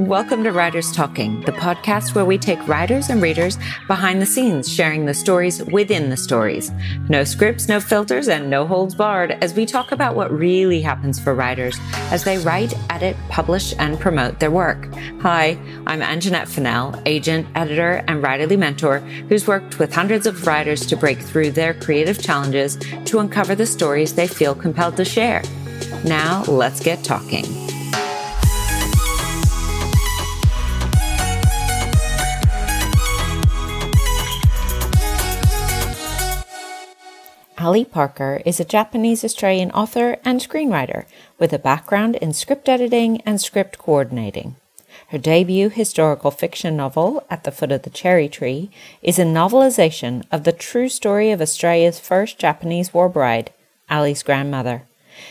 Welcome to Writers Talking, the podcast where we take writers and readers behind the scenes, sharing the stories within the stories. No scripts, no filters, and no holds barred as we talk about what really happens for writers as they write, edit, publish, and promote their work. Hi, I'm Anjanette Fennell, agent, editor, and writerly mentor who's worked with hundreds of writers to break through their creative challenges to uncover the stories they feel compelled to share. Now, let's get talking. Alli Parker is a Japanese Australian author and screenwriter with a background in script editing and script coordinating. Her debut historical fiction novel, At the Foot of the Cherry Tree, is a novelization of the true story of Australia's first Japanese war bride, Alli's grandmother.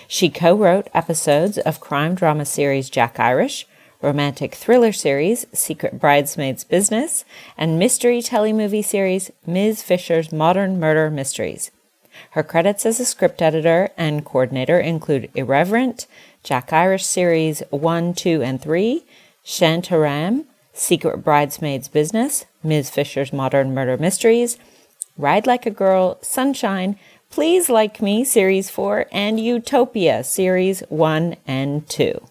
She co wrote episodes of crime drama series Jack Irish, romantic thriller series Secret Bridesmaids Business, and mystery telemovie series Ms. Fisher's Modern Murder Mysteries. Her credits as a script editor and coordinator include Irreverent, Jack Irish Series 1, 2, and 3, Shantaram, Secret Bridesmaids Business, Ms. Fisher's Modern Murder Mysteries, Ride Like a Girl, Sunshine, Please Like Me Series 4, and Utopia Series 1 and 2.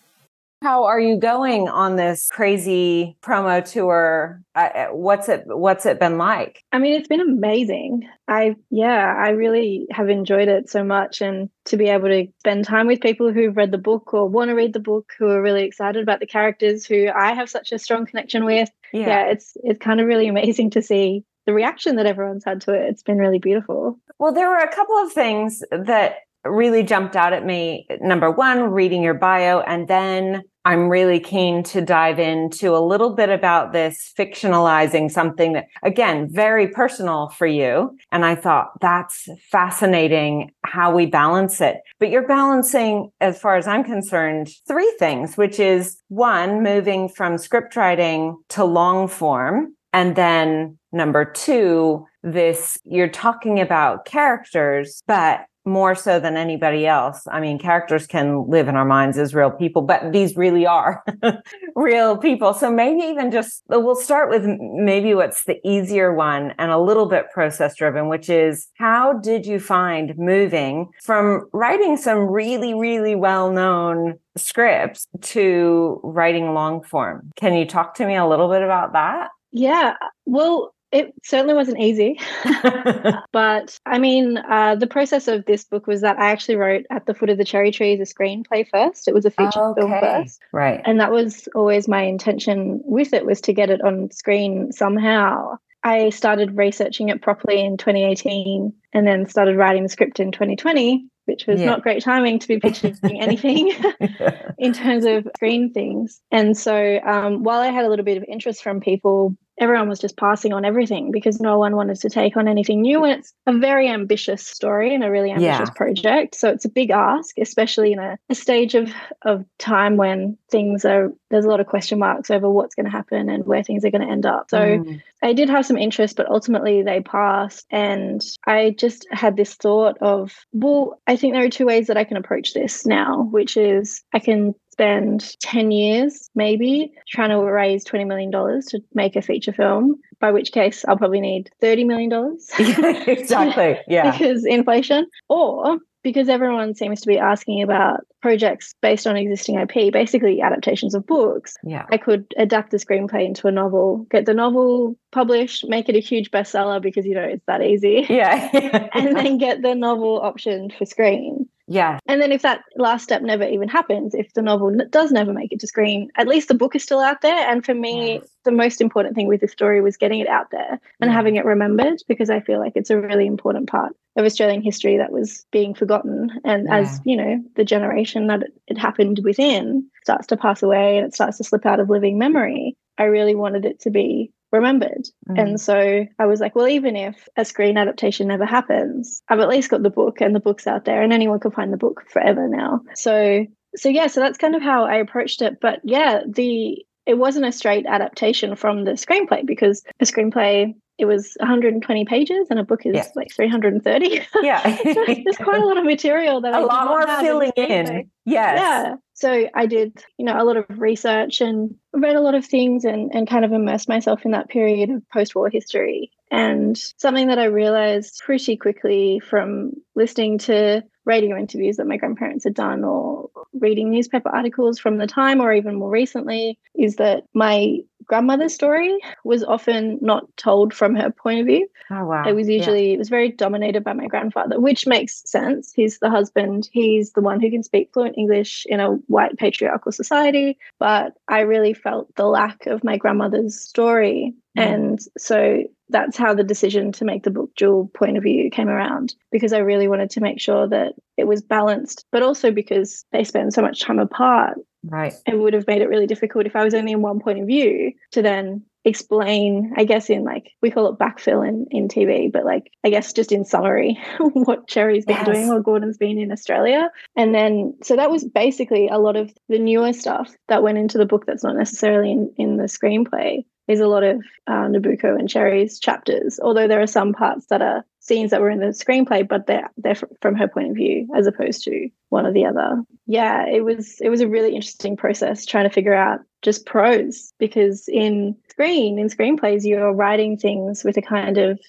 How are you going on this crazy promo tour? Uh, what's it What's it been like? I mean, it's been amazing. I yeah, I really have enjoyed it so much, and to be able to spend time with people who've read the book or want to read the book, who are really excited about the characters, who I have such a strong connection with. Yeah, yeah it's it's kind of really amazing to see the reaction that everyone's had to it. It's been really beautiful. Well, there were a couple of things that really jumped out at me. Number one, reading your bio, and then I'm really keen to dive into a little bit about this fictionalizing something that, again, very personal for you. And I thought that's fascinating how we balance it. But you're balancing, as far as I'm concerned, three things, which is one, moving from script writing to long form. And then number two, this you're talking about characters, but more so than anybody else. I mean, characters can live in our minds as real people, but these really are real people. So maybe even just we'll start with maybe what's the easier one and a little bit process driven, which is how did you find moving from writing some really, really well known scripts to writing long form? Can you talk to me a little bit about that? Yeah. Well, it certainly wasn't easy. but I mean, uh, the process of this book was that I actually wrote At the Foot of the Cherry Trees a screenplay first. It was a feature okay. film first. Right. And that was always my intention with it was to get it on screen somehow. I started researching it properly in 2018 and then started writing the script in 2020, which was yeah. not great timing to be pitching anything in terms of screen things. And so um, while I had a little bit of interest from people everyone was just passing on everything because no one wanted to take on anything new. And it's a very ambitious story and a really ambitious yeah. project. So it's a big ask, especially in a, a, stage of, of time when things are, there's a lot of question marks over what's going to happen and where things are going to end up. So mm. I did have some interest, but ultimately they passed. And I just had this thought of, well, I think there are two ways that I can approach this now, which is I can spend 10 years maybe trying to raise $20 million to make a feature film, by which case I'll probably need $30 million. exactly. Yeah. because inflation. Or because everyone seems to be asking about projects based on existing IP, basically adaptations of books. Yeah. I could adapt the screenplay into a novel, get the novel published, make it a huge bestseller because you know it's that easy. Yeah. and then get the novel optioned for screen. Yeah. And then if that last step never even happens, if the novel does never make it to screen, at least the book is still out there. And for me, yes. the most important thing with this story was getting it out there and yeah. having it remembered because I feel like it's a really important part of Australian history that was being forgotten. And yeah. as, you know, the generation that it happened within starts to pass away and it starts to slip out of living memory, I really wanted it to be remembered. Mm. And so I was like, well, even if a screen adaptation never happens, I've at least got the book and the book's out there and anyone can find the book forever now. So so yeah, so that's kind of how I approached it. But yeah, the it wasn't a straight adaptation from the screenplay because a screenplay it was 120 pages and a book is yeah. like 330. Yeah. so there's quite a lot of material that a I lot more filling in. Yes. Yeah. So I did, you know, a lot of research and read a lot of things and, and kind of immersed myself in that period of post-war history. And something that I realized pretty quickly from listening to radio interviews that my grandparents had done or reading newspaper articles from the time or even more recently is that my grandmother's story was often not told from her point of view. Oh wow. It was usually yeah. it was very dominated by my grandfather, which makes sense. He's the husband, he's the one who can speak fluent English in a white patriarchal society, but I really felt the lack of my grandmother's story. Mm. And so that's how the decision to make the book dual point of view came around because I really wanted to make sure that it was balanced, but also because they spend so much time apart. Right. It would have made it really difficult if I was only in one point of view to then explain, I guess, in like we call it backfill in, in TV, but like I guess just in summary, what Cherry's been yes. doing or Gordon's been in Australia. And then so that was basically a lot of the newer stuff that went into the book that's not necessarily in, in the screenplay is a lot of uh, Nobuko and Cherry's chapters, although there are some parts that are scenes that were in the screenplay, but they're they're from her point of view as opposed to one or the other. Yeah, it was it was a really interesting process trying to figure out just prose because in screen in screenplays you're writing things with a kind of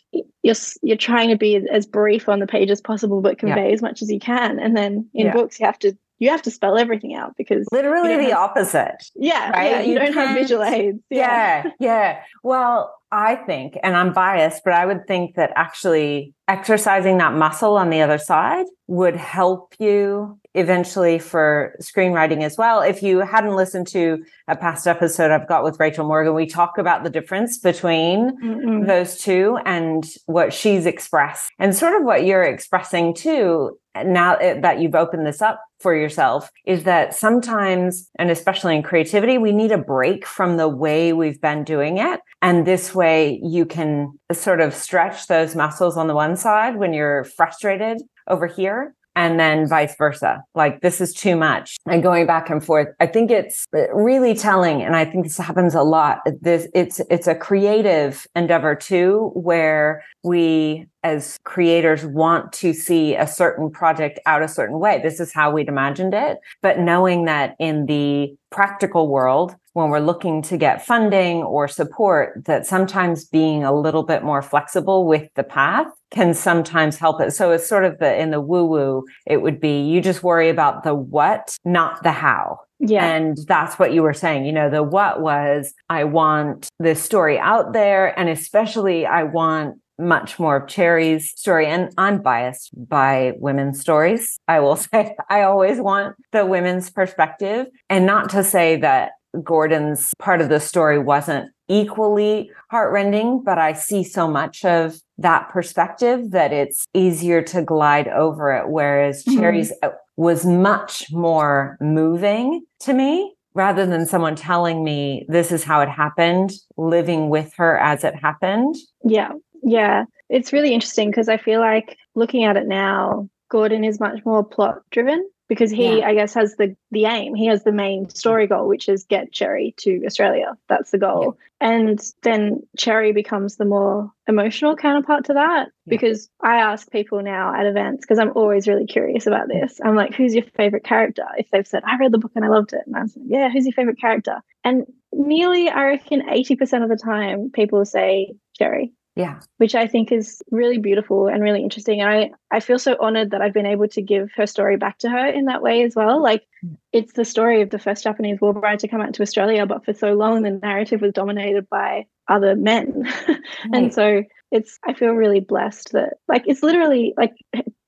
you're you're trying to be as brief on the page as possible but convey yeah. as much as you can, and then in yeah. books you have to you have to spell everything out because literally the have, opposite. Yeah, right. Yeah, you, you, don't have visual aids. Yeah. yeah, yeah. Well, I think, and I'm biased, but I would think that actually exercising that muscle on the other side would help you eventually for screenwriting as well. If you hadn't listened to a past episode I've got with Rachel Morgan, we talk about the difference between mm those two and what she's expressed and sort of what you're expressing too now that you've opened this up for yourself is that sometimes, and especially in creativity, we need a break from the way we've been doing it. And this way you can sort of stretch those muscles on the one side when you're frustrated over here and then vice versa. Like this is too much and going back and forth. I think it's really telling. And I think this happens a lot. This, it's, it's a creative endeavor too, where we as creators want to see a certain project out a certain way. This is how we'd imagined it. But knowing that in the practical world, when we're looking to get funding or support, that sometimes being a little bit more flexible with the path can sometimes help it. So it's sort of the, in the woo woo, it would be you just worry about the what, not the how. Yeah. And that's what you were saying. You know, the what was I want this story out there. And especially I want much more of Cherry's story. And I'm biased by women's stories. I will say I always want the women's perspective and not to say that Gordon's part of the story wasn't equally heartrending, but I see so much of that perspective that it's easier to glide over it. Whereas mm-hmm. Cherry's uh, was much more moving to me rather than someone telling me this is how it happened, living with her as it happened. Yeah. Yeah. It's really interesting because I feel like looking at it now, Gordon is much more plot driven because he yeah. i guess has the the aim. He has the main story goal which is get cherry to australia. That's the goal. Yeah. and then cherry becomes the more emotional counterpart to that yeah. because i ask people now at events because i'm always really curious about this. I'm like who's your favorite character? If they've said i read the book and i loved it. And i'm like yeah who's your favorite character? And nearly i reckon 80% of the time people say cherry yeah. Which I think is really beautiful and really interesting. And I, I feel so honored that I've been able to give her story back to her in that way as well. Mm-hmm. Like it's the story of the first Japanese war bride to come out to Australia, but for so long the narrative was dominated by other men. Right. and so it's I feel really blessed that like it's literally like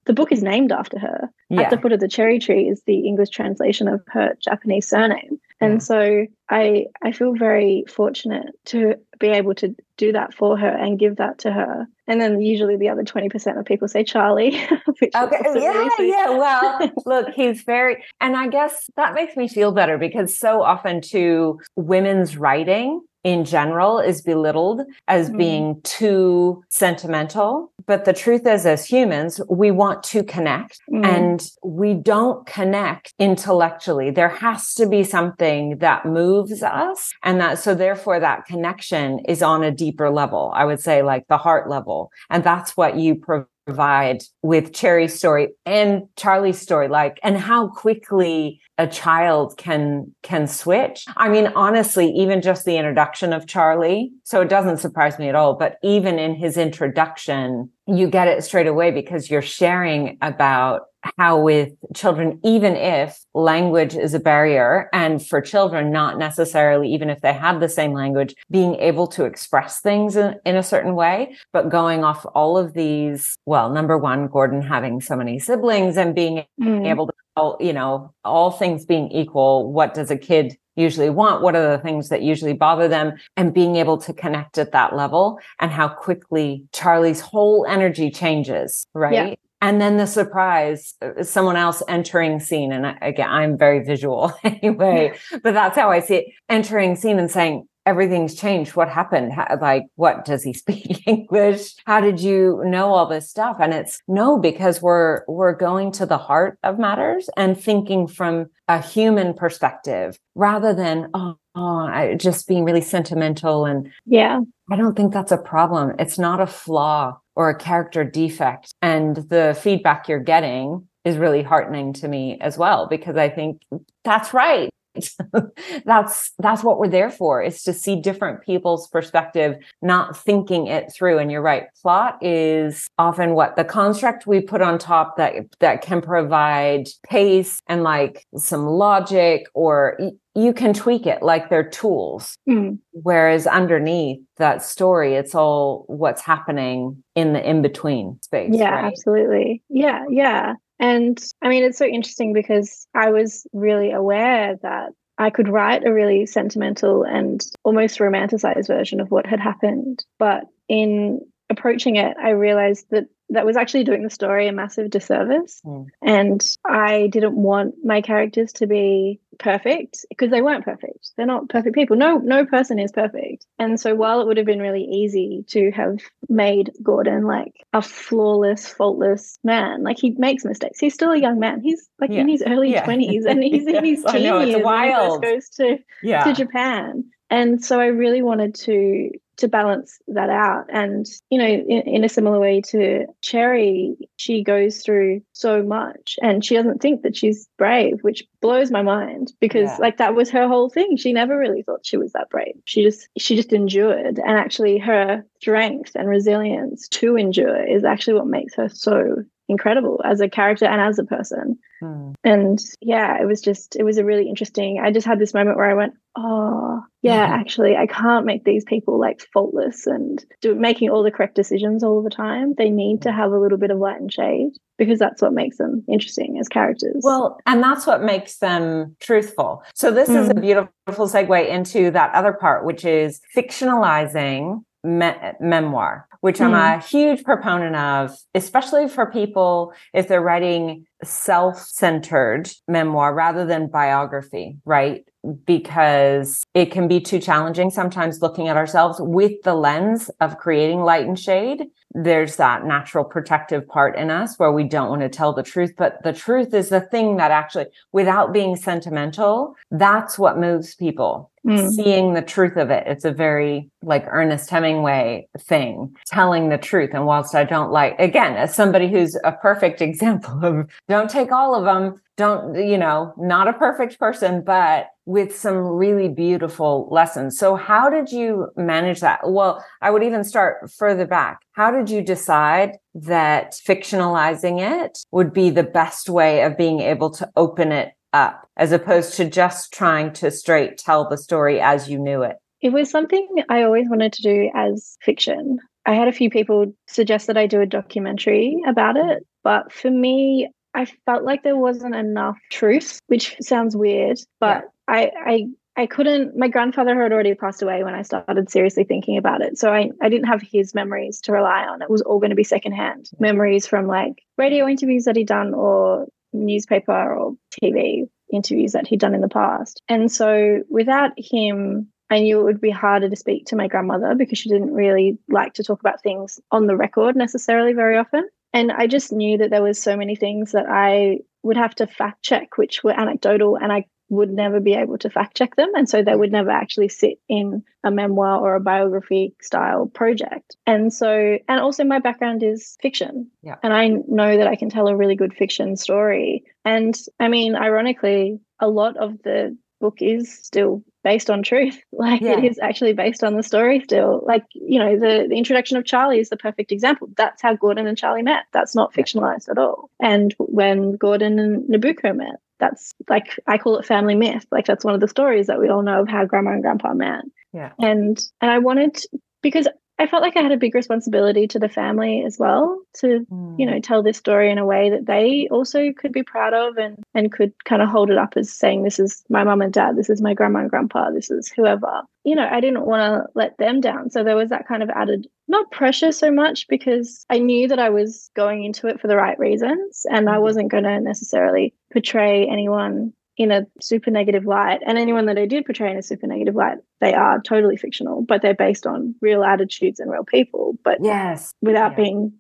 the book is named after her. Yeah. At the foot of the cherry tree is the English translation of her Japanese surname. And so I I feel very fortunate to be able to do that for her and give that to her. And then usually the other 20% of people say Charlie. okay. Yeah, yeah. Well, look, he's very and I guess that makes me feel better because so often to women's writing in general is belittled as mm. being too sentimental. But the truth is, as humans, we want to connect mm. and we don't connect intellectually. There has to be something that moves us. And that, so therefore that connection is on a deeper level. I would say like the heart level. And that's what you provide provide with Cherry's story and Charlie's story, like, and how quickly a child can can switch. I mean, honestly, even just the introduction of Charlie, so it doesn't surprise me at all. But even in his introduction, you get it straight away because you're sharing about how with children, even if language is a barrier and for children, not necessarily, even if they have the same language, being able to express things in, in a certain way, but going off all of these, well, number one, Gordon having so many siblings and being mm. able to, you know, all things being equal, what does a kid usually want? What are the things that usually bother them? And being able to connect at that level and how quickly Charlie's whole energy changes, right? Yeah and then the surprise uh, someone else entering scene. And again i'm very visual anyway but that's how i see it. Entering scene and saying everything's changed. What happened? How, like what does he speak english? How did you know all this stuff? And it's no because we're we're going to the heart of matters and thinking from a human perspective rather than oh, oh just being really sentimental and yeah. I don't think that's a problem. It's not a flaw or a character defect. And the feedback you're getting is really heartening to me as well, because I think that's right. that's that's what we're there for is to see different people's perspective not thinking it through and you're right plot is often what the construct we put on top that that can provide pace and like some logic or you can tweak it like they're tools. Mm. Whereas underneath that story, it's all what's happening in the in between space. Yeah, right? absolutely. Yeah, yeah. And I mean, it's so interesting because I was really aware that I could write a really sentimental and almost romanticized version of what had happened. But in approaching it, I realized that that was actually doing the story a massive disservice. Mm. And I didn't want my characters to be perfect because they weren't perfect. They're not perfect people. No, no person is perfect. And so while it would have been really easy to have made Gordon like a flawless, faultless man, like he makes mistakes. He's still a young man. He's like yeah. in his early twenties yeah. and he's in his teen years wild. goes to yeah. to Japan. And so I really wanted to to balance that out. And, you know, in, in, a similar way to Cherry, she goes through so much and she doesn't think that she's brave, which blows my mind because yeah. like that was her whole thing. She never really thought she was that brave. She just she just endured. And actually her strength and resilience to endure is actually what makes her so incredible as a character and as a person. Mm. And yeah, it was just, it was a really interesting. I just had this moment where I went, oh, yeah, mm-hmm. actually, I can't make these people like faultless and do, making all the correct decisions all the time. They need to mm. have a little bit of light and shade because that's what makes them interesting as characters. Well, and that's what makes them truthful. So, this mm. is a mm. beautiful segue into that other part, which is fictionalizing me- memoir, which mm. I'm a hmm. huge proponent of, especially for people if they're writing self centered memoir rather than biography, right? Because it can be too challenging sometimes looking at ourselves with the lens of creating light and shade there's that natural protective part in us where we don't want to tell the truth. But the truth is the thing that actually, without being sentimental, that's what moves people. Mm. Seeing the truth of it. It's a very like Ernest Hemingway thing, telling the truth. And whilst I don't like, again, as somebody who's a perfect example of don't take all of them, don't, you know, not a perfect person, but with some really beautiful lessons. So, how did you manage that? Well, I would even start further back. How did you decide that fictionalizing it would be the best way of being able to open it up as opposed to just trying to straight tell the story as you knew it? It was something I always wanted to do as fiction. I had a few people suggest that I do a documentary about it, but for me, I felt like there wasn't enough truth, which sounds weird, but yeah. I, I I couldn't my grandfather had already passed away when I started seriously thinking about it. So I, I didn't have his memories to rely on. It was all going to be secondhand memories from like radio interviews that he'd done or newspaper or TV interviews that he'd done in the past. And so without him I knew it would be harder to speak to my grandmother because she didn't really like to talk about things on the record necessarily very often. And I just knew that there was so many things that I would have to fact check, which were anecdotal, and I would never be able to fact check them. And so they would never actually sit in a memoir or a biography style project. And so, and also my background is fiction. Yeah. And I know that I can tell a really good fiction story. And I mean, ironically, a lot of the book is still based on truth. Like yeah. it is actually based on the story still. Like, you know, the, the introduction of Charlie is the perfect example. That's how Gordon and Charlie met. That's not fictionalized at all. And when Gordon and Nobuko met, that's like I call it family myth. Like that's one of the stories that we all know of how grandma and grandpa met. Yeah. And and I wanted because I felt like I had a big responsibility to the family as well to, mm. you know, tell this story in a way that they also could be proud of and and could kind of hold it up as saying this is my mum and dad, this is my grandma and grandpa, this is whoever. You know, I didn't want to let them down. So there was that kind of added not pressure so much because I knew that I was going into it for the right reasons and I mm. wasn't going to necessarily portray anyone in a super negative light. And anyone that I did portray in a super negative light, they are totally fictional, but they're based on real attitudes and real people. But yes, without yeah. being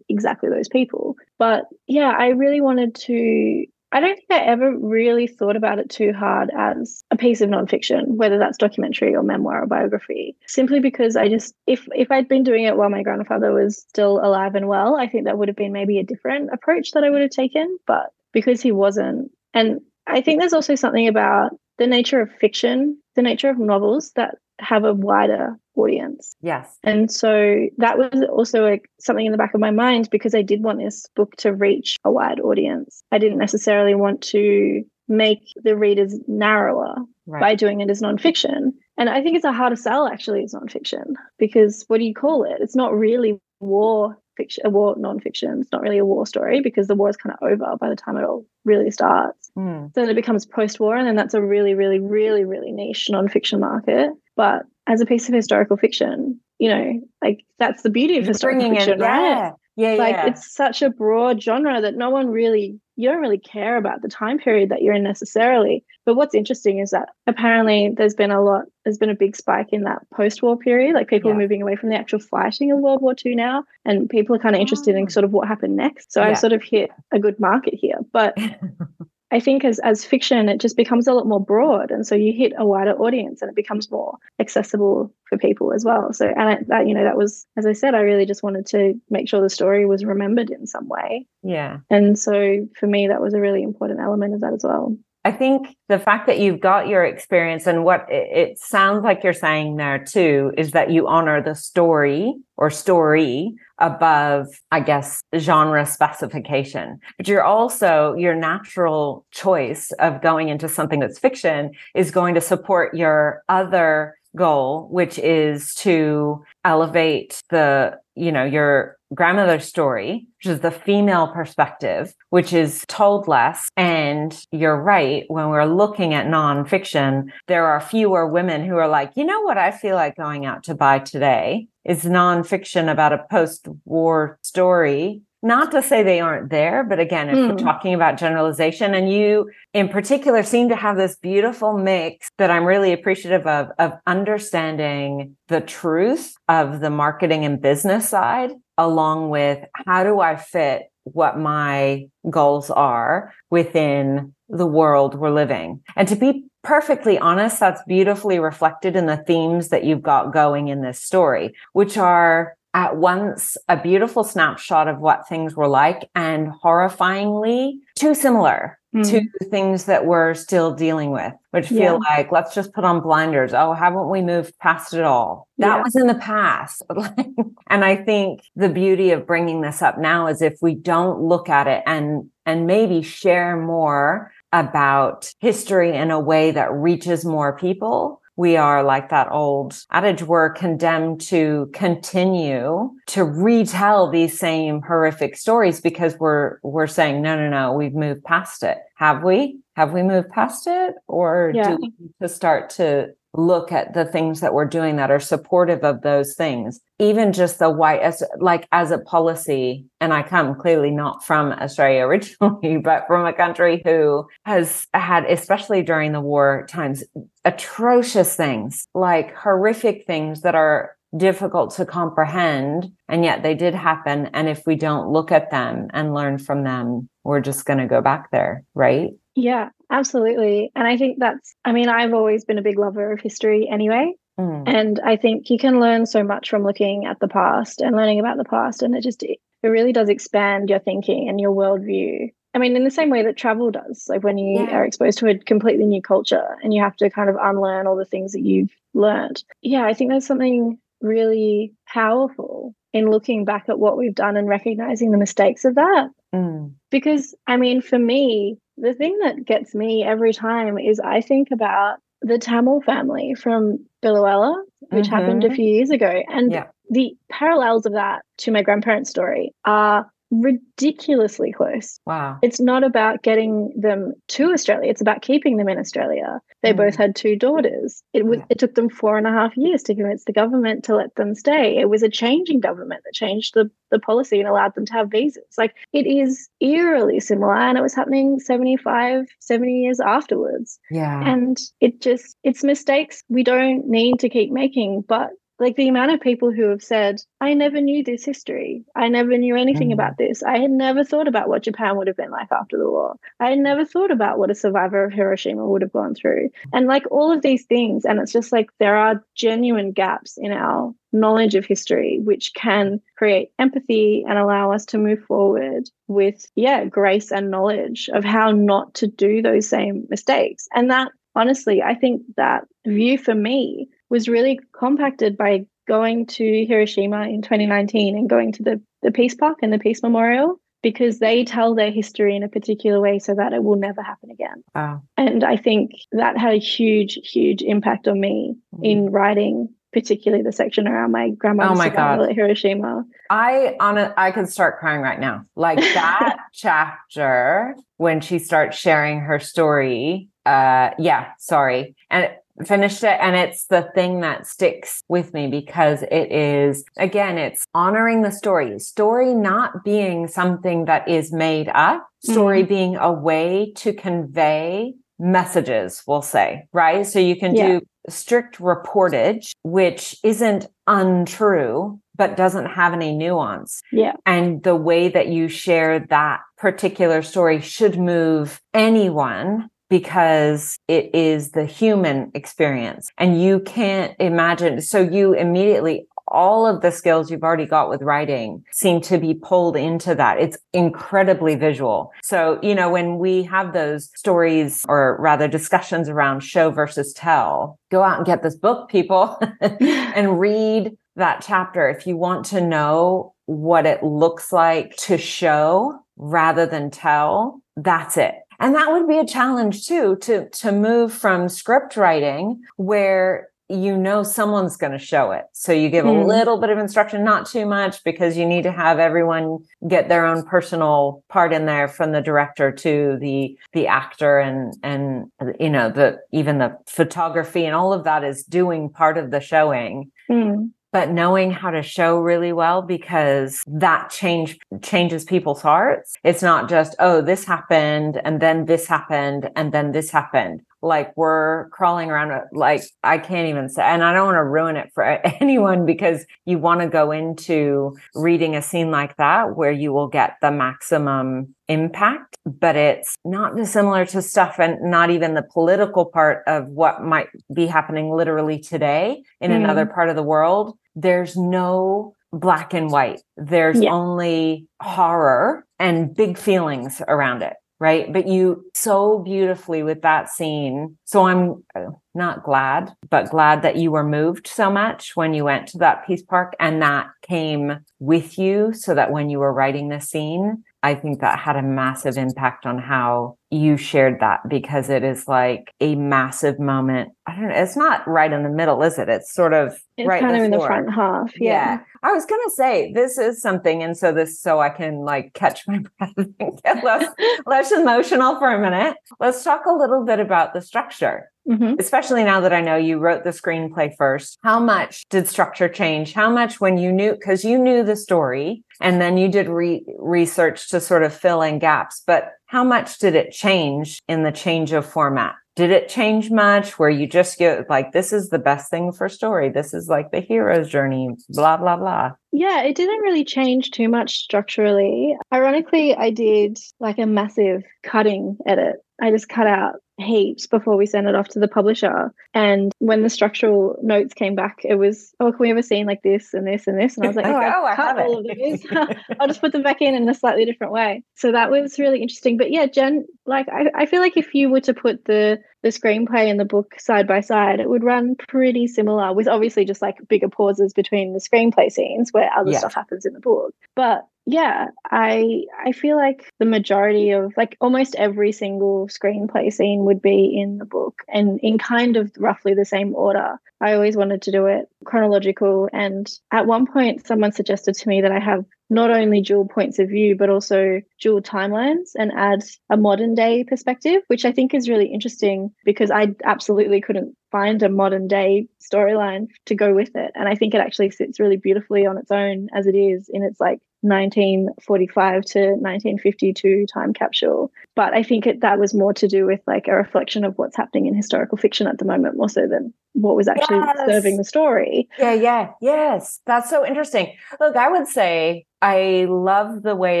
exactly those people. But yeah, I really wanted to. I don't think I ever really thought about it too hard as a piece of nonfiction, whether that's documentary or memoir or biography. Simply because I just, if if I'd been doing it while my grandfather was still alive and well, I think that would have been maybe a different approach that I would have taken. But because he wasn't, and I think there's also something about the nature of fiction, the nature of novels that have a wider audience. Yes. And so that was also like something in the back of my mind because I did want this book to reach a wide audience. I didn't necessarily want to make the readers narrower right. by doing it as nonfiction. And I think it's a harder sell actually as nonfiction because what do you call it? It's not really war fiction, a war non-fiction. It's not really a war story because the war is kind of over by the time it all really starts. Mm. So then it becomes post-war, and then that's a really, really, really, really niche non-fiction market. But as a piece of historical fiction, you know, like that's the beauty of historical fiction, it, yeah. right? Yeah, like yeah. it's such a broad genre that no one really you don't really care about the time period that you're in necessarily. But what's interesting is that apparently there's been a lot, there's been a big spike in that post-war period. Like people yeah. are moving away from the actual fighting of World War II now, and people are kind of interested oh. in ah. sort of what happened next. So yeah. I've sort of hit a good market here. But I think as as fiction, it just becomes a lot more broad, and so you hit a wider audience, and it becomes more accessible for people as well. So, and I, that you know, that was as I said, I really just wanted to make sure the story was remembered in some way. Yeah, and so for me, that was a really important element of that as well. I think the fact that you've got your experience and what it sounds like you're saying there too is that you honor the story or story above, I guess, genre specification. But you're also, your natural choice of going into something that's fiction is going to support your other goal, which is to elevate the, you know, your grandmother's story, which is the female perspective, which is told less. And you're right. When we're looking at nonfiction, there are fewer women who are like, you know what I feel like going out to buy today is nonfiction about a post war story not to say they aren't there, but again, if mm. we're hmm. talking about generalization, and you in particular seem to have this beautiful mix that I'm really appreciative of, of understanding the truth of the marketing and business side, along with how do I fit what my goals are within the world we're living. And to be perfectly honest, that's beautifully reflected in the themes that you've got going in this story, which are at once a beautiful snapshot of what things were like and horrifyingly too similar mm. to things that we're still dealing with, which feel yeah. like, let's just put on blinders. Oh, haven't we moved past it all? That yeah. was in the past. and I think the beauty of bringing this up now is if we don't look at it and, and maybe share more about history in a way that reaches more people, we are like that old adage we're condemned to continue to retell these same horrific stories because we're we're saying no no no we've moved past it. Have we? Have we moved past it? Or yeah. do we need to start to look at the things that we're doing that are supportive of those things. Even just the white as like as a policy and i come clearly not from australia originally but from a country who has had especially during the war times atrocious things like horrific things that are difficult to comprehend and yet they did happen. And if we don't look at them and learn from them we're just going to go back there right? Yeah absolutely and i think that's i mean i've always been a big lover of history anyway mm. and i think you can learn so much from looking at the past and learning about the past and it just it really does expand your thinking and your worldview I mean, in the same way that travel does, like when you yeah. are exposed to a completely new culture and you have to kind of unlearn all the things that you've learned. Yeah, I think there's something really powerful in looking back at what we've done and recognizing the mistakes of that. Mm. Because, I mean, for me, the thing that gets me every time is I think about the Tamil family from Biloela, which mm-hmm. happened a mm-hmm. few years ago. And yeah. the parallels of that to my grandparents' story are ridiculously close. Wow. It's not about getting them to Australia, it's about keeping them in Australia. They mm. both had two daughters. It was yeah. it took them four and a half years to convince the government to let them stay. It was a changing government that changed the, the policy and allowed them to have visas. Like it is eerily similar and it was happening 75, 70 years afterwards. Yeah. And it just it's mistakes we don't need to keep making, but like the amount of people who have said, I never knew this history. I never knew anything mm. about this. I had never thought about what Japan would have been like after the war. I had never thought about what a survivor of Hiroshima would have gone through. And like all of these things. And it's just like there are genuine gaps in our knowledge of history, which can create empathy and allow us to move forward with, yeah, grace and knowledge of how not to do those same mistakes. And that honestly, I think that view for me was really compacted by going to Hiroshima in 2019 and going to the, the Peace Park and the Peace Memorial because they tell their history in a particular way so that it will never happen again. Wow. And I think that had a huge, huge impact on me mm. in writing particularly the section around my grandmother's oh my God. at Hiroshima. I on a, I could start crying right now. Like that chapter when she starts sharing her story. Uh yeah, sorry. And finished it and it's the thing that sticks with me because it is again it's honoring the story. Story not being something that is made up. Story mm-hmm. being a way to convey messages we'll say right? So you can yeah. do strict reportage which isn't untrue but doesn't have any nuance. Yeah. And the way that you share that particular story should move anyone because it is the human experience and you can't imagine. So you immediately, all of the skills you've already got with writing seem to be pulled into that. It's incredibly visual. So, you know, when we have those stories or rather discussions around show versus tell, go out and get this book, people, and read that chapter. If you want to know what it looks like to show rather than tell, that's it and that would be a challenge too, to, to move from script writing where you know someone's going to show it. So you give mm. a hmm. little bit of instruction, not too much, because you need to have everyone get their own personal part in there from the director to the the actor and and you know the even the photography and all of that is doing part of the showing. Mm but knowing how to show really well because that change changes people's hearts. It's not just, oh, this happened and then this happened and then this happened. Like we're crawling around uh, like I can't even say and I don't want to ruin it for anyone because you want to go into reading a scene like that where you will get the maximum impact, but it's not dissimilar to stuff and not even the political part of what might be happening literally today in mm. another part of the world there's no black and white. There's yeah. only horror and big feelings around it. Right. But you so beautifully with that scene. So I'm uh, not glad, but glad that you were moved so much when you went to that Peace Park and that came with you so that when you were writing the scene, I think that had a massive impact on how you shared that because it is like a massive moment. I don't know. It's not right in the middle, is it? It's sort of it's right kind of in the front half. Yeah. Yeah. I was gonna say this is something, and so this so I can like catch my breath and get less less emotional for a minute. Let's talk a little bit about the structure Mhm. especially now that I know you wrote the screenplay first, how much did structure change? How much when you knew, because you knew the story and then you did re- research to sort of fill in gaps, but how much did it change in the change of format? Did it change much where you just get like, this is the best thing for story? This is like the hero's journey, blah, blah, blah. Yeah, it didn't really change too much structurally. Ironically, I did like a massive cutting edit. I just cut out heaps before we sent it off to the publisher. And when the structural notes came back, it was, oh, can we have a scene like this and this and this? And I was like, Like, oh, oh, I oh, I cut have all of it." these. I'll just put them back in in a slightly different way. So that was really interesting. But yeah, Jen, like I, I feel like if you were to put the the screenplay and the book side by side, it would run pretty similar with obviously just like bigger pauses between the screenplay scenes where other Yeah. stuff happens in the book. But yeah, I I feel like the majority of like almost every single screenplay scene would be in the book and in kind of roughly the same order. I always wanted to do it chronological and at one point someone suggested to me that I have not only dual points of view but also dual timelines and add a modern day perspective which i think is really interesting because i absolutely couldn't find a modern day storyline to go with it and i think it actually sits really beautifully on its own as it is in its like 1945 to 1952 time capsule but i think it, that was more to do with like a reflection of what's happening in historical fiction at the moment more so than what was actually Yes. serving the story Yeah, yeah, yes. That's so interesting. Look, I would say I love the way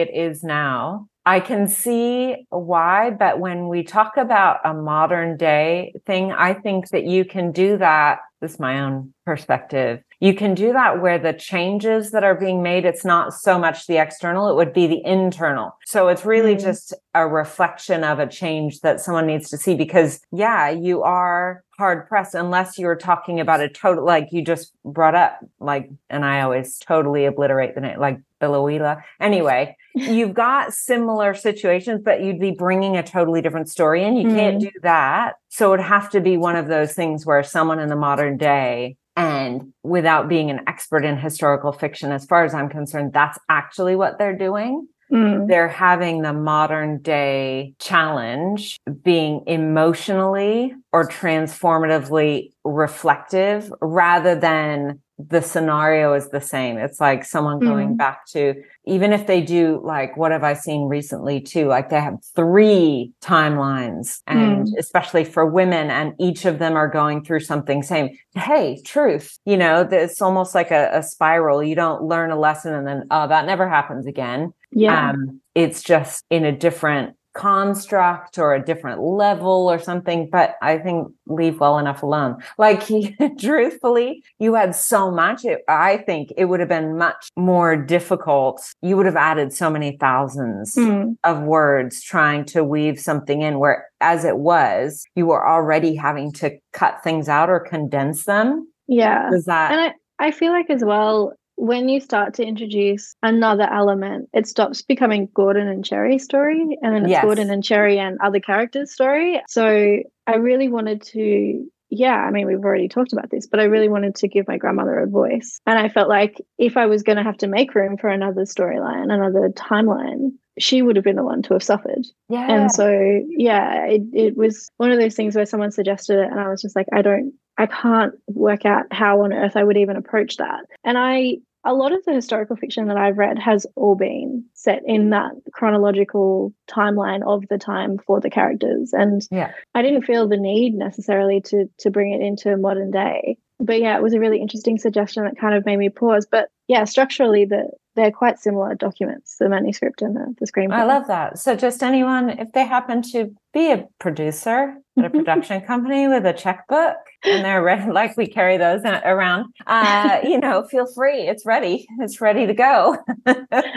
it is now. I can see why, but when we talk about a modern day thing, I think that you can do that. This is my own perspective. You can do that where the changes that are being made, it's not so much the external, it would be the internal. So it's really Mm. just a reflection of a change that someone needs to see because, yeah, you are hard pressed unless you're talking about a total, like you just brought up, like, and I always totally obliterate the name, like Biloela. Anyway, you've got similar situations, but you'd be bringing a totally different story and you can't do that. So it'd have to be one of those things where someone in the modern day and without being an expert in historical fiction, as far as I'm concerned, that's actually what they're doing. Mm. They're having the modern day challenge being emotionally or transformatively reflective rather than the scenario is the same. It's like someone going Mm. back to, even if they do like, what have I seen recently too? Like they have three timelines and especially for women and each of them are going through something same. Hey, truth, you know, it's almost like a, a spiral. You don't learn a lesson and then, oh, that never happens again. yeah Um, it's just in a different construct or a different level or something, but I think leave well enough alone. Like, truthfully, you had so much. It, I think it would have been much more difficult. You would have added so many thousands Mm. of words trying to weave something in where, as it was, you were already having to cut things out or condense them. yeah Does that? And I, I feel like as well, when you start to introduce another element, it stops becoming Gordon and Cherry's story, and then it's Yes. Gordon and Cherry and other characters' story. So I really wanted to, yeah, I mean, we've already talked about this, but I really wanted to give my grandmother a voice. And I felt like if I was going to have to make room for another storyline, another timeline, she would have been the one to have suffered. yeah. And so, yeah, it, it was one of those things where someone suggested it, and I was just like, I don't, I can't work out how on earth I would even approach that. And I, a lot of the historical fiction that I've read has all been set in mm. that chronological timeline of the time for the characters. And Yeah. I didn't feel the need necessarily to to bring it into modern day. But yeah, it was a really interesting suggestion that kind of made me pause. But yeah, structurally, the they're quite similar documents, the manuscript and the, the screenplay. I love that. So, just anyone, if they happen to be a producer at a production company with a checkbook and they're ready, like we carry those around, uh, you know, feel free. It's ready. It's ready to go.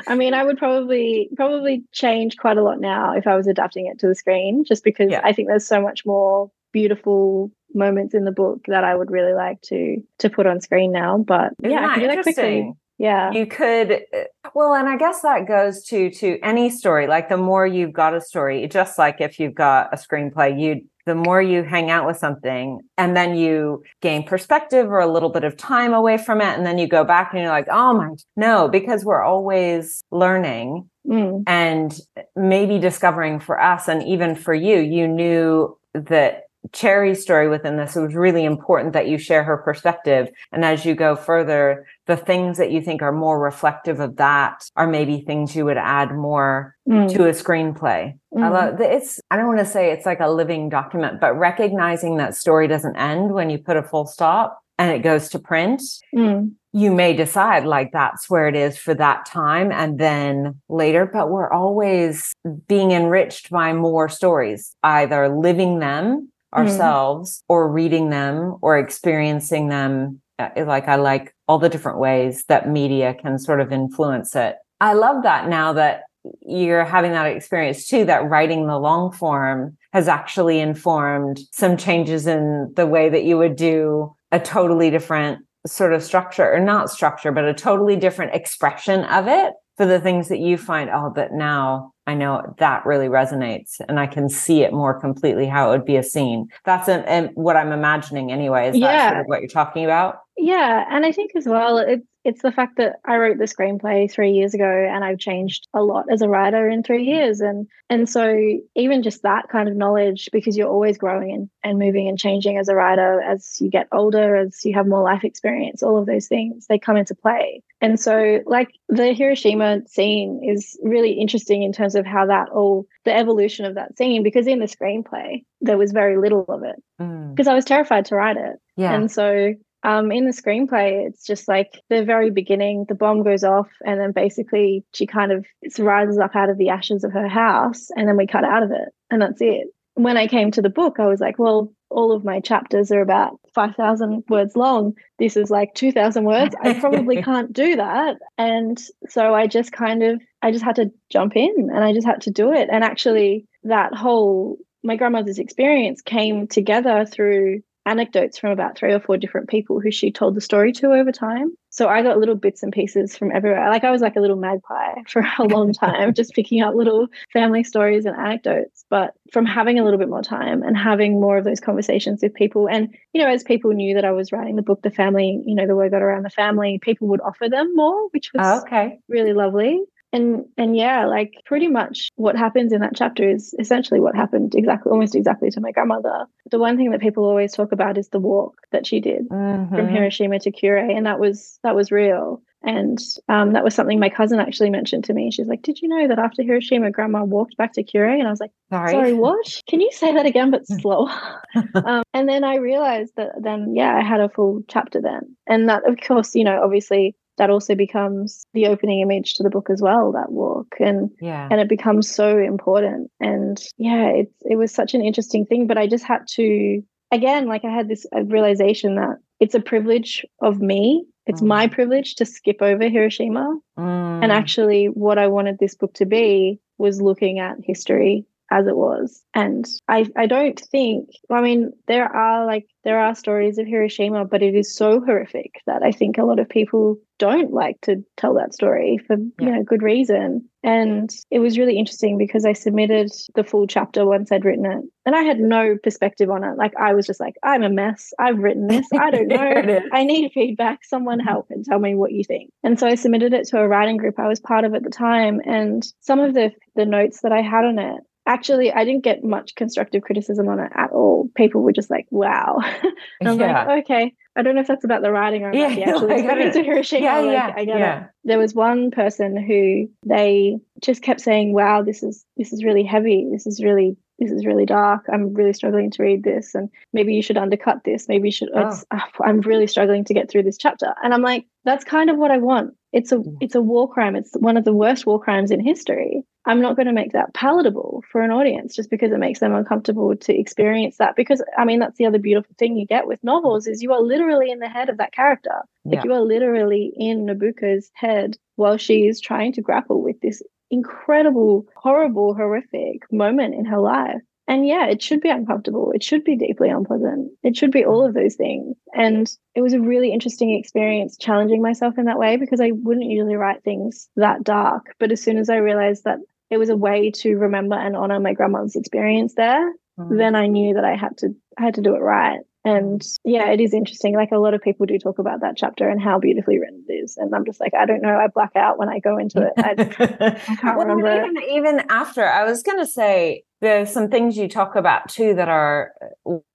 I mean, I would probably probably change quite a lot now if I was adapting it to the screen, just because Yeah. I think there's so much more beautiful moments in the book that I would really like to to put on screen now. But Isn't yeah, I can do that quickly. Yeah. You could well, and I guess that goes to to any story. Like the more you've got a story, just like if you've got a screenplay, you the more you hang out with something and then you gain perspective or a little bit of time away from it and then you go back and you're like, "Oh my, no, because we're always learning mm. and maybe discovering for us and even for you, you knew that Cherry's story within this, it was really important that you share her perspective. And as you go further, the things that you think are more reflective of that are maybe things you would add more mm. to a screenplay. Mm. I love it's, I don't want to say it's like a living document, but recognizing that story doesn't end when you put a full stop and it goes to print. Mm. You may decide like that's where it is for that time and then later, but we're always being enriched by more stories, either living them Mm-hmm. ourselves mm. or reading them or experiencing them Uh, like i like all the different ways that media can sort of influence it i love that now that you're having that experience too that writing the long form has actually informed some changes in the way that you would do a totally different sort of structure or not structure but a totally different expression of it for the things that you find, oh, but now I know that really resonates and I can see it more completely how it would be a scene. That's um, an, an what I'm imagining anyway. Is yeah. that sort of what you're talking about? Yeah. And I think as well, it's it's the fact that I wrote the screenplay three years ago and I've changed a lot as a writer in three years. And and so even just that kind of knowledge, because you're always growing and, and moving and changing as a writer as you get older, as you have more life experience, all of those things, they come into play. And so like the Hiroshima scene is really interesting in terms of how that all the evolution of that scene, because in the screenplay, there was very little of it. Because mm. I was terrified to write it. Yeah. And so um, in the screenplay, it's just like the very beginning, the bomb goes off, and then basically she kind of rises up out of the ashes of her house, and then we cut out of it, and that's it. When I came to the book, I was like, well, all of my chapters are about 5,000 words long. This is like 2,000 words. I probably can't do that. And so I just kind of, I just had to jump in and I just had to do it. And actually, that whole my grandmother's experience came together through anecdotes from about three or four different people who she told the story to over time. So I got little bits and pieces from everywhere. Like I was like a little magpie for a long time, just picking up little family stories and anecdotes. But from having a little bit more time and having more of those conversations with people, and you know, as people knew that I was writing the book, the family, you know, the word got around the family, people would offer them more, which was oh, okay. really lovely and and yeah like pretty much what happens in that chapter is essentially what happened exactly almost exactly to my grandmother the one thing that people always talk about is the walk that she did mm-hmm. from hiroshima to kure and that was that was real and um, that was something my cousin actually mentioned to me. She's like, "Did you know that after Hiroshima, Grandma walked back to Kure?" And I was like, "Sorry, Sorry what? Can you say that again, but slower?" um, and then I realized that then, yeah, I had a full chapter then, and that, of course, you know, obviously that also becomes the opening image to the book as well that walk. And yeah. and it becomes so important. And yeah it's it was such an interesting thing but i just had to again like i had this realization that it's a privilege of me. It's mm. my privilege to skip over hiroshima. Mm. and actually what i wanted this book to be was looking at history as it was. And I, I don't think, I mean, there are like, there are stories of Hiroshima, but it is so horrific that I think a lot of people don't like to tell that story for, yeah. you know, good reason. And it was really interesting because I submitted the full chapter once I'd written it and I had no perspective on it. Like I was just like, I'm a mess. I've written this. I don't know. I need feedback. Someone help and tell me what you think. And so I submitted it to a writing group I was part of at the time. And some of the the notes that I had on it actually i didn't get much constructive criticism on it at all. People were just like wow. And I'm yeah. like okay. I don't know if that's about the writing or yeah, the actual like, experience of hiroshima yeah, like, yeah, I get yeah. it. there was one person who they just kept saying wow this is this is really heavy. This is really this is really dark. I'm really struggling to read this and maybe you should undercut this. Maybe you should oh. uh, i'm really struggling to get through this chapter. And i'm like that's kind of what i want. It's a it's a war crime. It's one of the worst war crimes in history I'm not going to make that palatable for an audience just because it makes them uncomfortable to experience that. Because I mean, that's the other beautiful thing you get with novels is you are literally in the head of that character. Yeah. Like you are literally in Nobuko's head while she is trying to grapple with this incredible, horrible, horrific moment in her life. and yeah, it should be uncomfortable. It should be deeply unpleasant. It should be all of those things. And it was a really interesting experience challenging myself in that way because I wouldn't usually write things that dark. But as soon as I realized that it was a way to remember and honor my grandmother's experience there, mm. then I knew that I had to I had to do it right. And yeah, it is interesting. Like a lot of people do talk about that chapter and how beautifully written it is. And I'm just like, I don't know. I black out when I go into it. I, I can't well, remember. Even, even after, I was going to say there's some things you talk about too that are,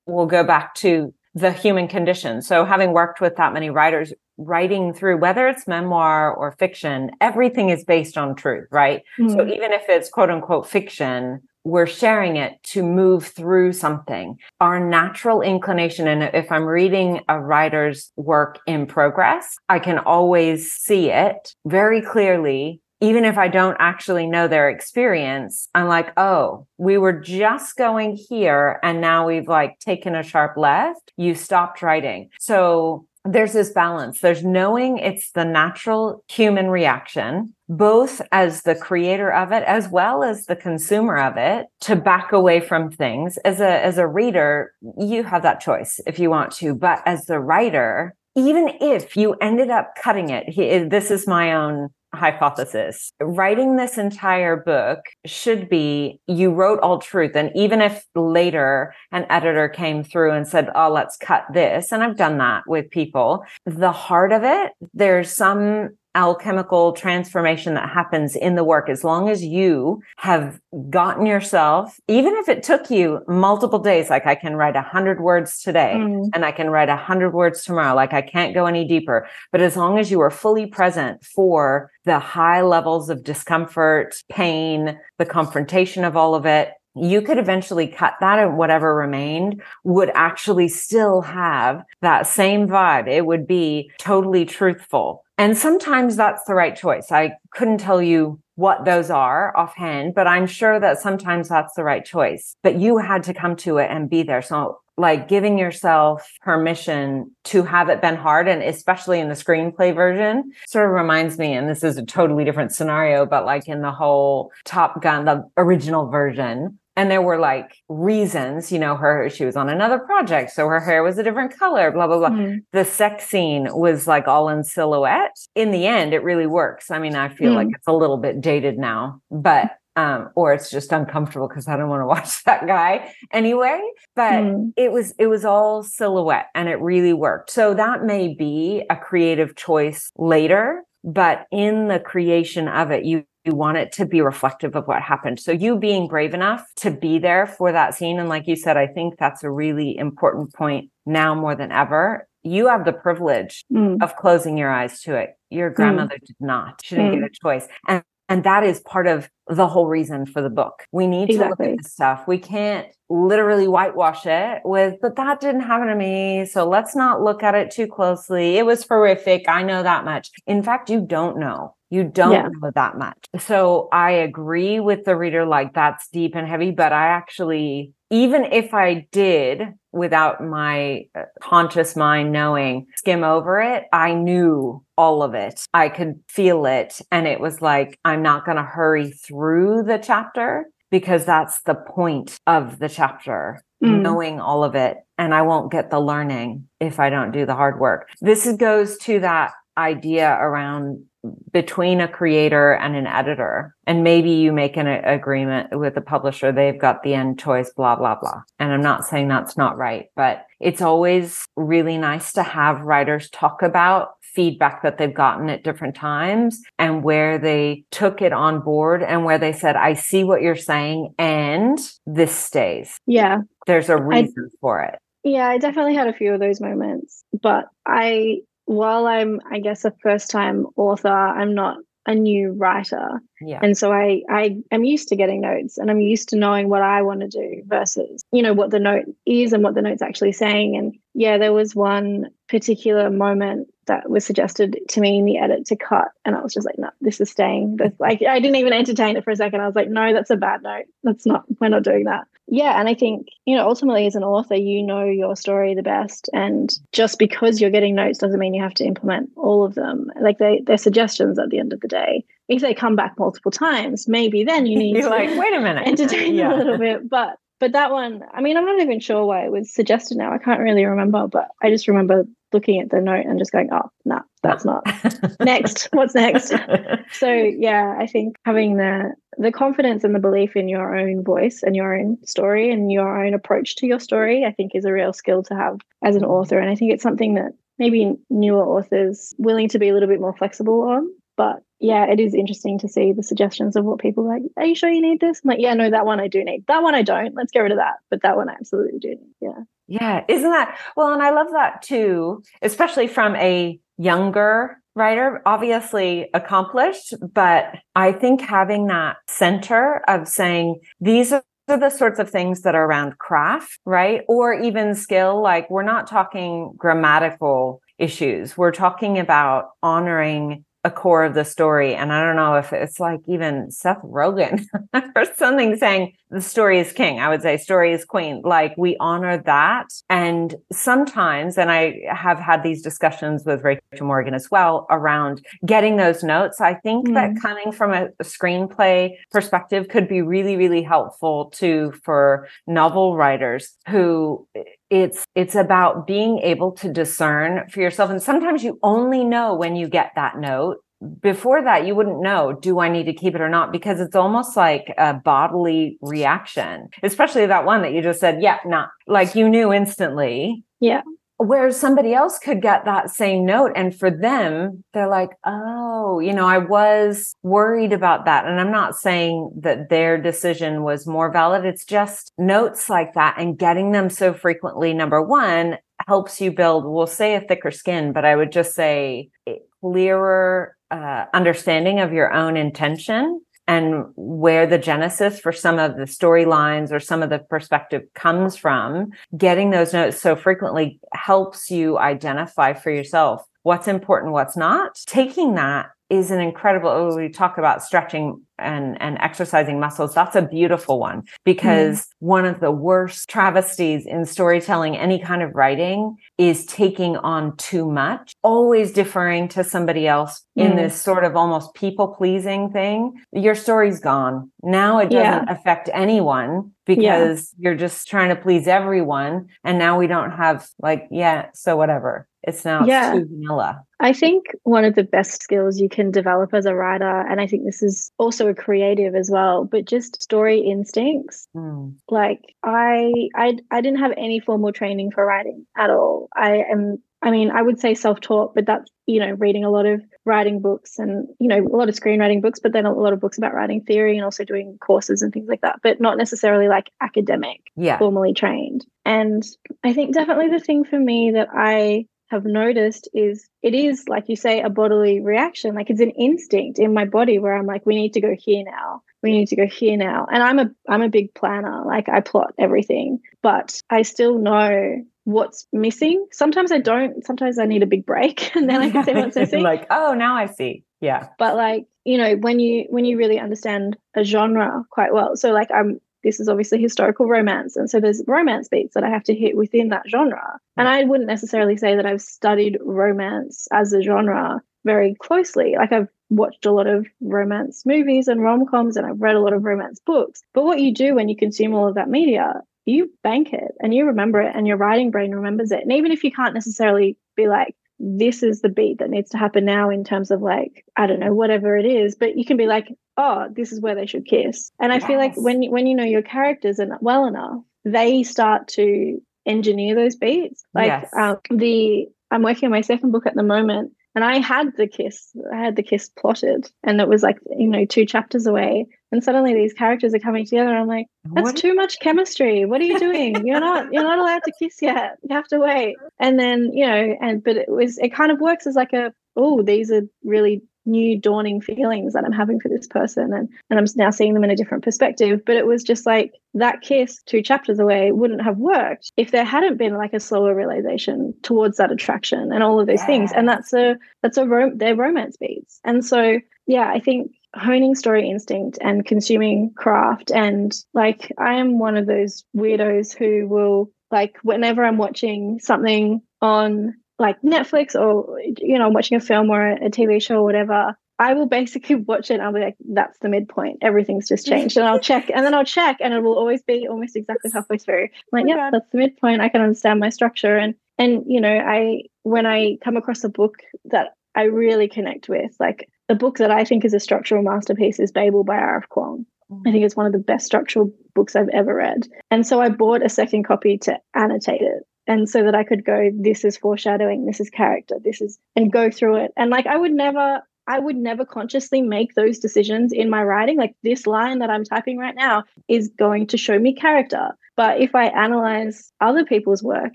we'll go back to the human condition. So having worked with that many writers, writing through whether it's memoir or fiction, everything is based on truth, right? Mm-hmm. So even if it's quote unquote fiction, we're sharing it to move through something. Our natural inclination, and if I'm reading a writer's work in progress, I can always see it very clearly. Even if I don't actually know their experience, I'm like, oh, we were just going here and now we've like taken a sharp left. You stopped writing. So there's this balance. There's knowing it's the natural human reaction, both as the creator of it as well as the consumer of it, to back away from things. As a as a reader, you have that choice if you want to, but as the writer, even if you ended up cutting it, this is my own hypothesis. Writing this entire book should be you wrote all truth. And even if later an editor came through and said, Oh, let's cut this, and I've done that with people, the heart of it, there's some alchemical transformation that happens in the work as long as you have gotten yourself even if it took you multiple days like i can write a hundred words today mm. and i can write a hundred words tomorrow like i can't go any deeper but as long as you are fully present for the high levels of discomfort pain the confrontation of all of it you could eventually cut that and whatever remained would actually still have that same vibe. It would be totally truthful. And sometimes that's the right choice. I couldn't tell you what those are offhand, but I'm sure that sometimes that's the right choice. But you had to come to it and be there. So like giving yourself permission to have it been hard and especially in the screenplay version sort of reminds me and this is a totally different scenario but like in the whole top gun the original version and there were like reasons you know her she was on another project so her hair was a different color blah blah blah mm. the sex scene was like all in silhouette in the end it really works i mean i feel mm. like it's a little bit dated now but um, or it's just uncomfortable because I don't want to watch that guy anyway. But mm. it was it was all silhouette and it really worked. So that may be a creative choice later, but in the creation of it, you you want it to be reflective of what happened. So you being brave enough to be there for that scene. And like you said, I think that's a really important point now more than ever. You have the privilege mm. of closing your eyes to it. Your mm. grandmother mm. did not. She didn't mm. get a choice. And and that is part of the whole reason for the book. We need exactly. to look at this stuff. We can't literally whitewash it with, but that didn't happen to me. So let's not look at it too closely. It was horrific. I know that much. In fact, you don't know. You don't yeah. know that much. So I agree with the reader, like that's deep and heavy, but I actually, even if I did without my uh, conscious mind knowing, skim over it, I knew all of it. I could feel it. And it was like, I'm not going to hurry through the chapter because that's the point of the chapter. Mm. Knowing all of it, and I won't get the learning if I don't do the hard work. This goes to that idea around between a creator and an editor. And maybe you make an agreement with the publisher, they've got the end choice, blah, blah, blah. And I'm not saying that's not right, but it's always really nice to have writers talk about feedback that they've gotten at different times and where they took it on board and where they said, I see what you're saying and this stays. Yeah. There's a reason I, for it. Yeah, I definitely had a few of those moments, but I while I'm, I guess, a first time author, I'm not a new writer. Yeah. And so I I am used to getting notes and I'm used to knowing what I want to do versus, you know, what the note is and what the note's actually saying. And yeah, there was one particular moment that was suggested to me in the edit to cut. And I was just like, no, this is staying. This, like I didn't even entertain it for a second. I was like, no, that's a bad note. That's not, we're not doing that. Yeah. And I think, you know, ultimately as an author, you know your story the best. And just because you're getting notes doesn't mean you have to implement all of them. Like they they're suggestions at the end of the day. If they come back multiple times, maybe then you need You're to like, wait a minute. Entertain yeah. a little bit. But but that one, I mean, I'm not even sure why it was suggested now. I can't really remember, but I just remember looking at the note and just going, oh, no, nah, that's not. next, what's next? so yeah, I think having the the confidence and the belief in your own voice and your own story and your own approach to your story, I think is a real skill to have as an mm-hmm. author. And I think it's something that maybe newer authors willing to be a little bit more flexible on. But yeah, it is interesting to see the suggestions of what people like. Are you sure you need this? I'm like, yeah, no, that one I do need. That one I don't. Let's get rid of that. But that one I absolutely do need. Yeah. Yeah. Isn't that well? And I love that too, especially from a younger writer, obviously accomplished, but I think having that center of saying these are the sorts of things that are around craft, right? Or even skill. Like we're not talking grammatical issues. We're talking about honoring a core of the story. And I don't know if it's like even Seth Rogen or something saying the story is king. I would say story is queen. Like we honor that. And sometimes, and I have had these discussions with Rachel Morgan as well around getting those notes. I think mm. that coming from a, a screenplay perspective could be really, really helpful too for novel writers who it's it's about being able to discern for yourself. And sometimes you only know when you get that note. Before that you wouldn't know do i need to keep it or not? Because it's almost like a bodily reaction especially that one that you just said yeah not like you knew instantly. Yeah whereas somebody else could get that same note and for them they're like oh you know i was worried about that. And i'm not saying that their decision was more valid. It's just notes like that and getting them so frequently number one helps you build we'll say a thicker skin but i would just say a clearer uh, understanding of your own intention and where the genesis for some of the storylines or some of the perspective comes from, getting those notes so frequently helps you identify for yourself what's important, what's not. Taking that is an incredible oh, we talk about stretching and and exercising muscles that's a beautiful one because mm. one of the worst travesties in storytelling any kind of writing is taking on too much always deferring to somebody else mm. in this sort of almost people pleasing thing your story's gone now it doesn't yeah. affect anyone because yeah. you're just trying to please everyone and now we don't have like yeah so whatever it's now yeah. too vanilla I think one of the best skills you can develop as a writer, and I think this is also a creative as well, but just story instincts. Mm. Like I, I, I didn't have any formal training for writing at all. I am, I mean, I would say self-taught, but that's you know reading a lot of writing books and you know a lot of screenwriting books, but then a lot of books about writing theory and also doing courses and things like that, but not necessarily like academic, yeah, formally trained. And I think definitely the thing for me that I have noticed is it is like you say a bodily reaction. Like it's an instinct in my body where i'm like we need to go here now. We need to go here now. And i'm a i'm a big planner. Like i plot everything but i still know what's missing sometimes i don't sometimes i need a big break and then i can see what's missing like oh now i see yeah but like you know when you when you really understand a genre quite well so like i'm this is obviously historical romance. And so there's romance beats that I have to hit within that genre. And I wouldn't necessarily say that I've studied romance as a genre very closely. Like I've watched a lot of romance movies and rom coms and I've read a lot of romance books. But what you do when you consume all of that media, you bank it and you remember it and your writing brain remembers it. And even if you can't necessarily be like, this is the beat that needs to happen now in terms of like I don't know whatever it is but you can be like oh this is where they should kiss and I yes. feel like when when you know your characters and well enough they start to engineer those beats like yes. um, the I'm working on my second book at the moment and I had the kiss, I had the kiss plotted, and it was like, you know, two chapters away. And suddenly these characters are coming together. I'm like, that's what? too much chemistry. What are you doing? you're not, you're not allowed to kiss yet. You have to wait. And then, you know, and but it was, it kind of works as like a, oh, these are really new dawning feelings that I'm having for this person and and I'm now seeing them in a different perspective but it was just like that kiss two chapters away wouldn't have worked if there hadn't been like a slower realization towards that attraction and all of those yeah. things and that's a that's a rom- they're romance beats and so yeah I think honing story instinct and consuming craft and like I am one of those weirdos who will like whenever I'm watching something on like Netflix or you know watching a film or a TV show or whatever I will basically watch it and I'll be like, that's the midpoint. Everything's just changed. and I'll check and then I'll check and it will always be almost exactly halfway through. I'm like, oh yeah, that's the midpoint. I can understand my structure. And and you know, I when I come across a book that I really connect with, like the book that I think is a structural masterpiece is Babel by R.F. Kuang. I think it's one of the best structural books I've ever read. And so I bought a second copy to annotate it. And so that I could go, this is foreshadowing, this is character, this is, and go through it. And like, I would never, I would never consciously make those decisions in my writing. Like, this line that I'm typing right now is going to show me character. But if I analyze other people's work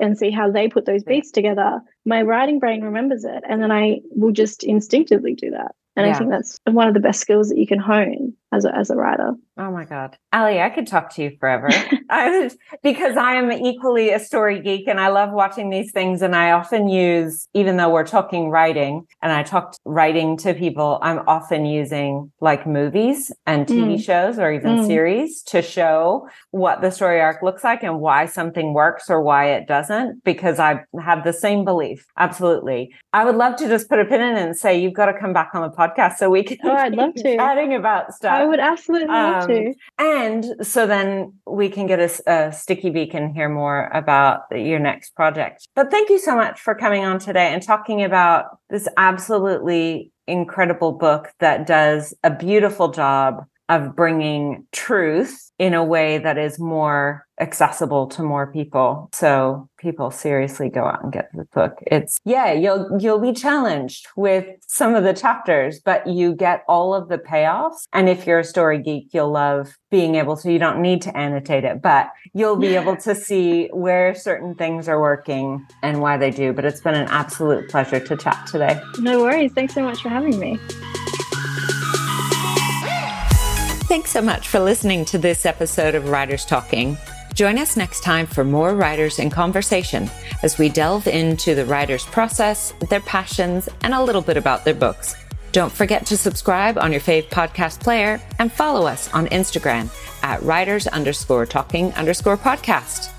and see how they put those beats together, my writing brain remembers it. And then I will just instinctively do that. And yeah. I think that's one of the best skills that you can hone as a, as a writer. Oh my God. Alli, I could talk to you forever. I was, because I am equally a story geek and I love watching these things. And I often use, even though we're talking writing and I talked writing to people, I'm often using like movies and TV mm. shows or even mm. series to show what the story arc looks like and why something works or why it doesn't, because I have the same belief. Absolutely. I would love to just put a pin in and say, you've got to come back on the podcast so we can oh, I'd love to. chatting about stuff. I would absolutely love um, to. And so then we can get a, a sticky beak and hear more about your next project. But thank you so much for coming on today and talking about this absolutely incredible book that does a beautiful job of bringing truth in a way that is more accessible to more people. So people seriously go out and get the book. It's yeah, you'll you'll be challenged with some of the chapters, but you get all of the payoffs. And if you're a story geek, you'll love being able to you don't need to annotate it, but you'll be able to see where certain things are working and why they do. But it's been an absolute pleasure to chat today. No worries. Thanks so much for having me. Thanks so much for listening to this episode of Writers Talking. Join us next time for more writers in conversation as we delve into the writer's process, their passions, and a little bit about their books. Don't forget to subscribe on your fave podcast player and follow us on Instagram at writers underscore talking underscore podcast.